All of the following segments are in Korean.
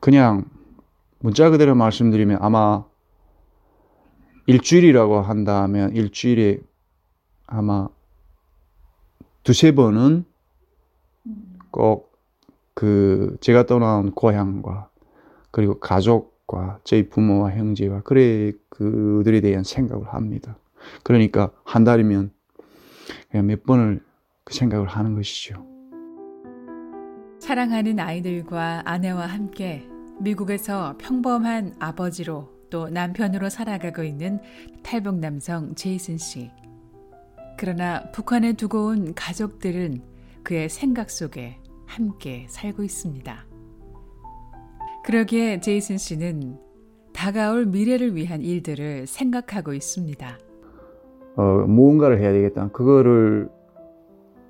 그냥 문자 그대로 말씀드리면 아마 일주일이라고 한다면 일주일에 아마 두세 번은 꼭 그 제가 떠난 고향과 그리고 가족과 저희 부모와 형제와 그래 그들에 대한 생각을 합니다. 그러니까 한 달이면 그냥 몇 번을 그 생각을 하는 것이죠. 사랑하는 아이들과 아내와 함께 미국에서 평범한 아버지로 또 남편으로 살아가고 있는 탈북 남성 제이슨 씨. 그러나 북한에 두고 온 가족들은 그의 생각 속에 함께 살고 있습니다. 그러기에 제이슨 씨는 다가올 미래를 위한 일들을 생각하고 있습니다. 어, 무언가를 해야 되겠다. 그거를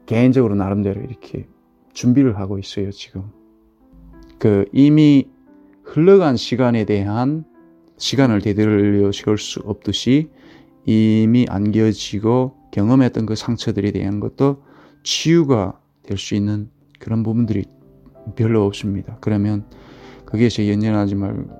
개인적으로 나름대로 이렇게 준비를 하고 있어요, 지금. 그 이미 흘러간 시간에 대한 시간을 되돌려 세울 수 없듯이 이미 안겨지고 경험했던 그 상처들에 대한 것도 치유가 될 수 있는 그런 부분들이 별로 없습니다. 그러면 제 연연하지 말고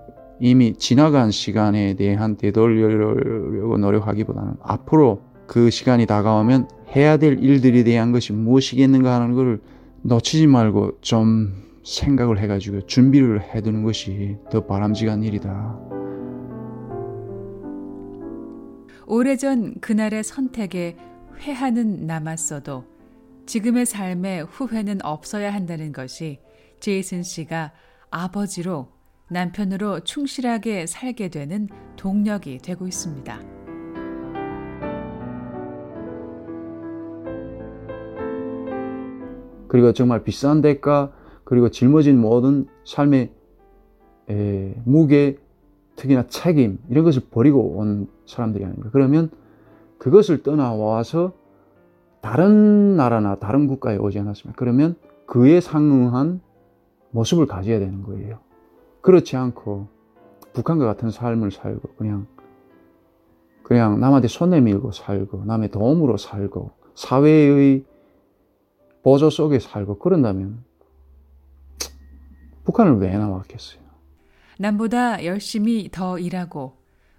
이미 지나간 시간에 대한 되돌리려고 노력하기보다는 앞으로 그 시간이 다가오면 해야 될 일들에 대한 것이 무엇이겠는가 하는 것을 놓치지 말고 좀 생각을 해가지고 준비를 해두는 것이 더 바람직한 일이다. 오래전 그날의 선택에 회한은 남았어도 지금의 삶에 후회는 없어야 한다는 것이 제이슨 씨가 아버지로 남편으로 충실하게 살게 되는 동력이 되고 있습니다. 그리고 정말 비싼 대가 그리고 짊어진 모든 삶의 에, 무게 특히나 책임 이런 것을 버리고 온 사람들이 아닙니까? 그러면 그것을 떠나와서 다른 나라나 다른 국가에 오지 않았습니까? 그러면 그에 상응한 모습을 가져야 되는 거예요. 그렇지 않고 북한과 같은 삶을 살고 그냥 그냥 남한테 손 내밀고 살고 남의 도움으로 살고 사회의 보조 속에 살고 그런다면 북한을 왜 나왔겠어요? 남보다 열심히 더 일하고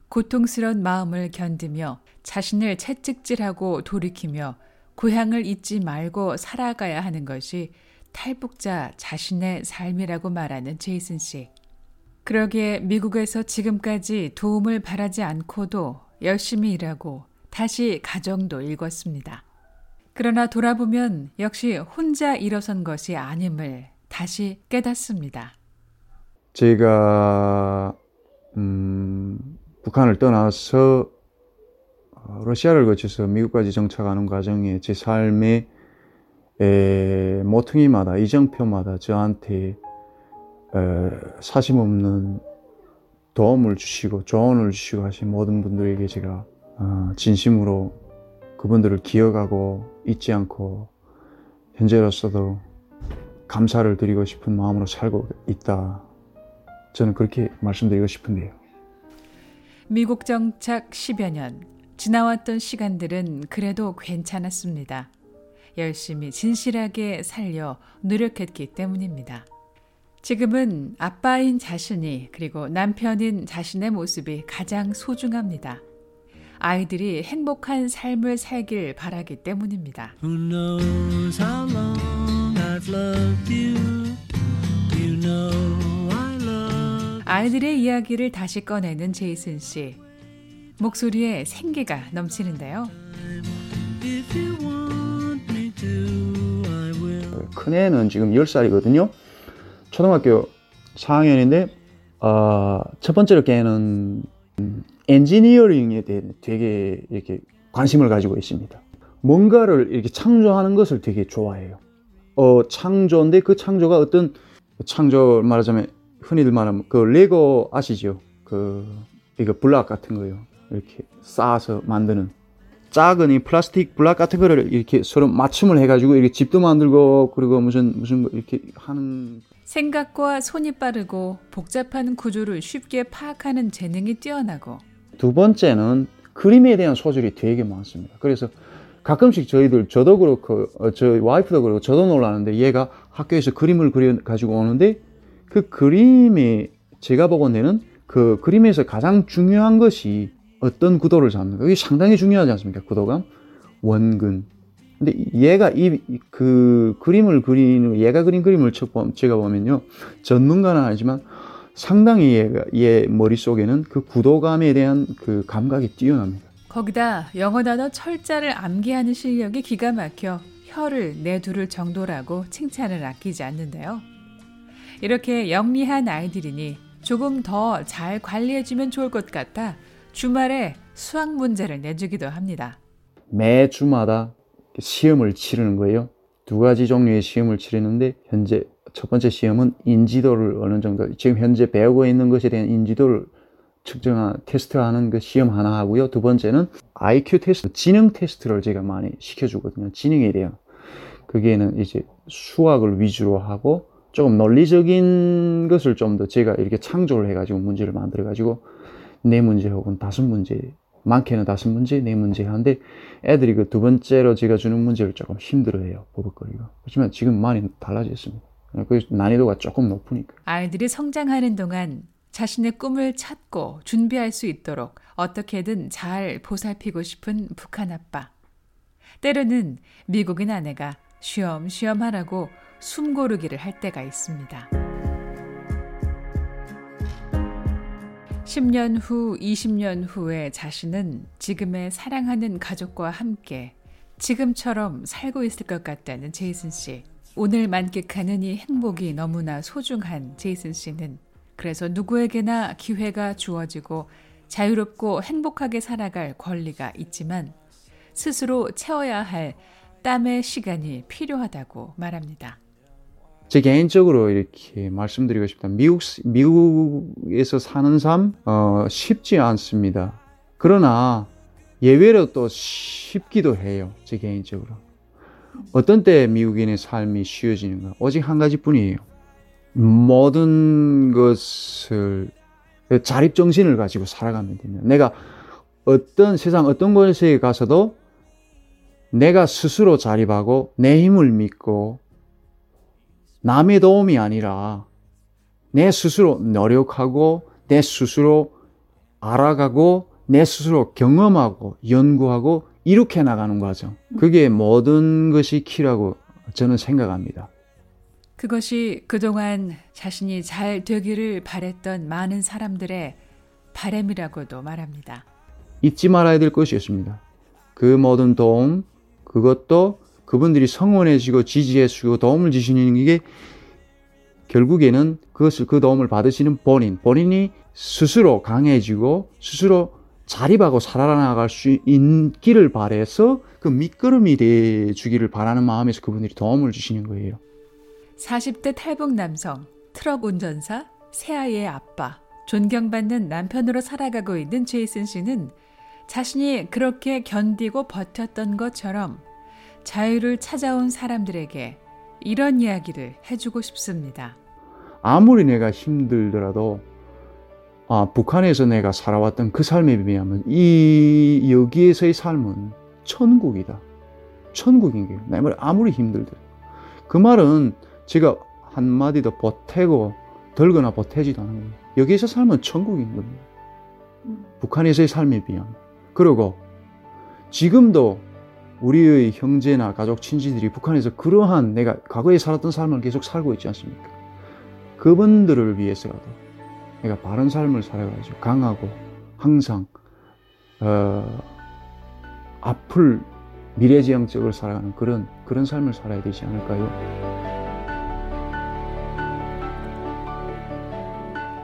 고통스러운 마음을 견디며 자신을 채찍질하고 돌이키며 고향을 잊지 말고 살아가야 하는 것이 탈북자 자신의 삶이라고 말하는 제이슨 씨. 그러기에 미국에서 지금까지 도움을 바라지 않고도 열심히 일하고 다시 가정도 읽었습니다. 그러나 돌아보면 역시 혼자 일어선 것이 아님을 다시 깨닫습니다. 제가 음, 북한을 떠나서 어, 러시아를 거쳐서 미국까지 정착하는 과정에 제 삶의 에, 모퉁이마다 이정표마다 저한테 에, 사심 없는 도움을 주시고 조언을 주시고 하신 모든 분들에게 제가 어, 진심으로 그분들을 기억하고 잊지 않고 현재로서도 감사를 드리고 싶은 마음으로 살고 있다. 저는 그렇게 말씀드리고 싶은데요. 미국 정착 10여 년, 지나왔던 시간들은 그래도 괜찮았습니다. 열심히 진실하게 살려 노력했기 때문입니다. 지금은 아빠인 자신이 그리고 남편인 자신의 모습이 가장 소중합니다. 아이들이 행복한 삶을 살길 바라기 때문입니다. 아이들의 이야기를 다시 꺼내는 제이슨 씨. 목소리에 생기가 넘치는데요. 큰애는 지금 10살이거든요. 초등학교 4학년인데 어, 첫 번째로 걔는 엔지니어링에 대해 되게 이렇게 관심을 가지고 있습니다. 뭔가를 이렇게 창조하는 것을 되게 좋아해요. 어, 창조인데 그 창조가 어떤 창조 말하자면 흔히들 말하면 그 레고 아시죠? 그 이거 블락 같은 거요. 이렇게 쌓아서 만드는 작은 이 플라스틱 블락 같은 거를 이렇게 서로 맞춤을 해가지고 이렇게 집도 만들고 그리고 무슨 무슨 이렇게 하는 생각과 손이 빠르고 복잡한 구조를 쉽게 파악하는 재능이 뛰어나고 두 번째는 그림에 대한 소질이 되게 많습니다. 그래서 가끔씩 저희들 저도 그렇고 어, 저희 와이프도 그렇고 저도 놀라는데 얘가 학교에서 그림을 그려 가지고 오는데 그 그림이 제가 보건대는 그 그림에서 가장 중요한 것이 어떤 구도를 잡는 가 이게 상당히 중요하지 않습니까? 구도감, 원근. 근데 얘가 이 그 그림을 그리는 얘가 그린 그림을 제가 보면요 전문가는 아니지만 상당히 얘가 얘 머릿속에는 그 구도감에 대한 그 감각이 뛰어납니다. 거기다 영어 단어 철자를 암기하는 실력이 기가 막혀 혀를 내두를 정도라고 칭찬을 아끼지 않는데요. 이렇게 영리한 아이들이니 조금 더 잘 관리해주면 좋을 것 같아 주말에 수학 문제를 내주기도 합니다. 매 주마다 시험을 치르는 거예요. 두 가지 종류의 시험을 치르는데 현재 첫 번째 시험은 인지도를 어느 정도 지금 현재 배우고 있는 것에 대한 인지도를 측정한 테스트하는 그 시험 하나 하고요. 두 번째는 IQ 테스트, 지능 테스트를 제가 많이 시켜주거든요. 지능에 대한. 거기에는 이제 수학을 위주로 하고 조금 논리적인 것을 좀 더 제가 이렇게 창조를 해가지고 문제를 만들어가지고 네 문제 혹은 다섯 문제, 많게는 다섯 문제, 네 문제 하는데 애들이 그 두 번째로 제가 주는 문제를 조금 힘들어해요. 버벅거리고. 하지만 지금 많이 달라졌습니다. 그 난이도가 조금 높으니까. 아이들이 성장하는 동안 자신의 꿈을 찾고 준비할 수 있도록 어떻게든 잘 보살피고 싶은 북한 아빠. 때로는 미국인 아내가 쉬엄쉬엄 하라고 숨 고르기를 할 때가 있습니다. 10년 후, 20년 후에 자신은 지금의 사랑하는 가족과 함께 지금처럼 살고 있을 것 같다는 제이슨 씨. 오늘 만끽하는 이 행복이 너무나 소중한 제이슨 씨는 그래서 누구에게나 기회가 주어지고 자유롭고 행복하게 살아갈 권리가 있지만 스스로 채워야 할 땀의 시간이 필요하다고 말합니다. 제 개인적으로 이렇게 말씀드리고 싶다. 미국, 미국에서 사는 삶, 어, 쉽지 않습니다. 그러나 예외로 또 쉽기도 해요. 제 개인적으로. 어떤 때 미국인의 삶이 쉬워지는가? 오직 한 가지 뿐이에요. 모든 것을 자립 정신을 가지고 살아가면 되면 내가 어떤 세상 어떤 곳에 가서도 내가 스스로 자립하고 내 힘을 믿고 남의 도움이 아니라 내 스스로 노력하고 내 스스로 알아가고 내 스스로 경험하고 연구하고 이렇게 나가는 과정. 그게 모든 것이 키라고 저는 생각합니다. 그것이 그동안 자신이 잘 되기를 바랬던 많은 사람들의 바램이라고도 말합니다. 잊지 말아야 될 것이었습니다. 그 모든 도움, 그것도 그분들이 성원해 주고 지지해 주고 도움을 주시는 게 결국에는 그것을 그 도움을 받으시는 본인, 본인이 스스로 강해지고 스스로 자립하고 살아나갈 수 있기를 바래서 그 밑거름이 돼 주기를 바라는 마음에서 그분들이 도움을 주시는 거예요. 40대 탈북 남성, 트럭 운전사, 새아이의 아빠, 존경받는 남편으로 살아가고 있는 제이슨 씨는 자신이 그렇게 견디고 버텼던 것처럼 자유를 찾아온 사람들에게 이런 이야기를 해주고 싶습니다. 아무리 내가 힘들더라도 아, 북한에서 내가 살아왔던 그 삶에 비하면 이 여기에서의 삶은 천국이다. 천국인 거예요. 내 말이 아무리 힘들더라도. 그 말은 제가 한마디 더 보태고 덜거나 보태지도 않은 거예요. 여기에서 삶은 천국인 겁니다. 음. 북한에서의 삶에 비하면. 그리고 지금도 우리의 형제나 가족, 친지들이 북한에서 그러한 내가 과거에 살았던 삶을 계속 살고 있지 않습니까? 그분들을 위해서라도 내가 바른 삶을 살아가지고 강하고 항상 어, 앞을 미래지향적으로 살아가는 그런 그런 삶을 살아야 되지 않을까요?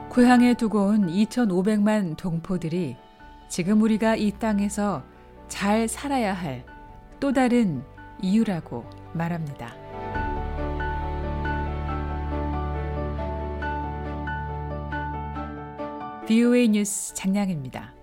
고향에 두고 온 2,500만 동포들이 지금 우리가 이 땅에서 잘 살아야 할 또 다른 이유라고 말합니다. VOA 뉴스 장량입니다.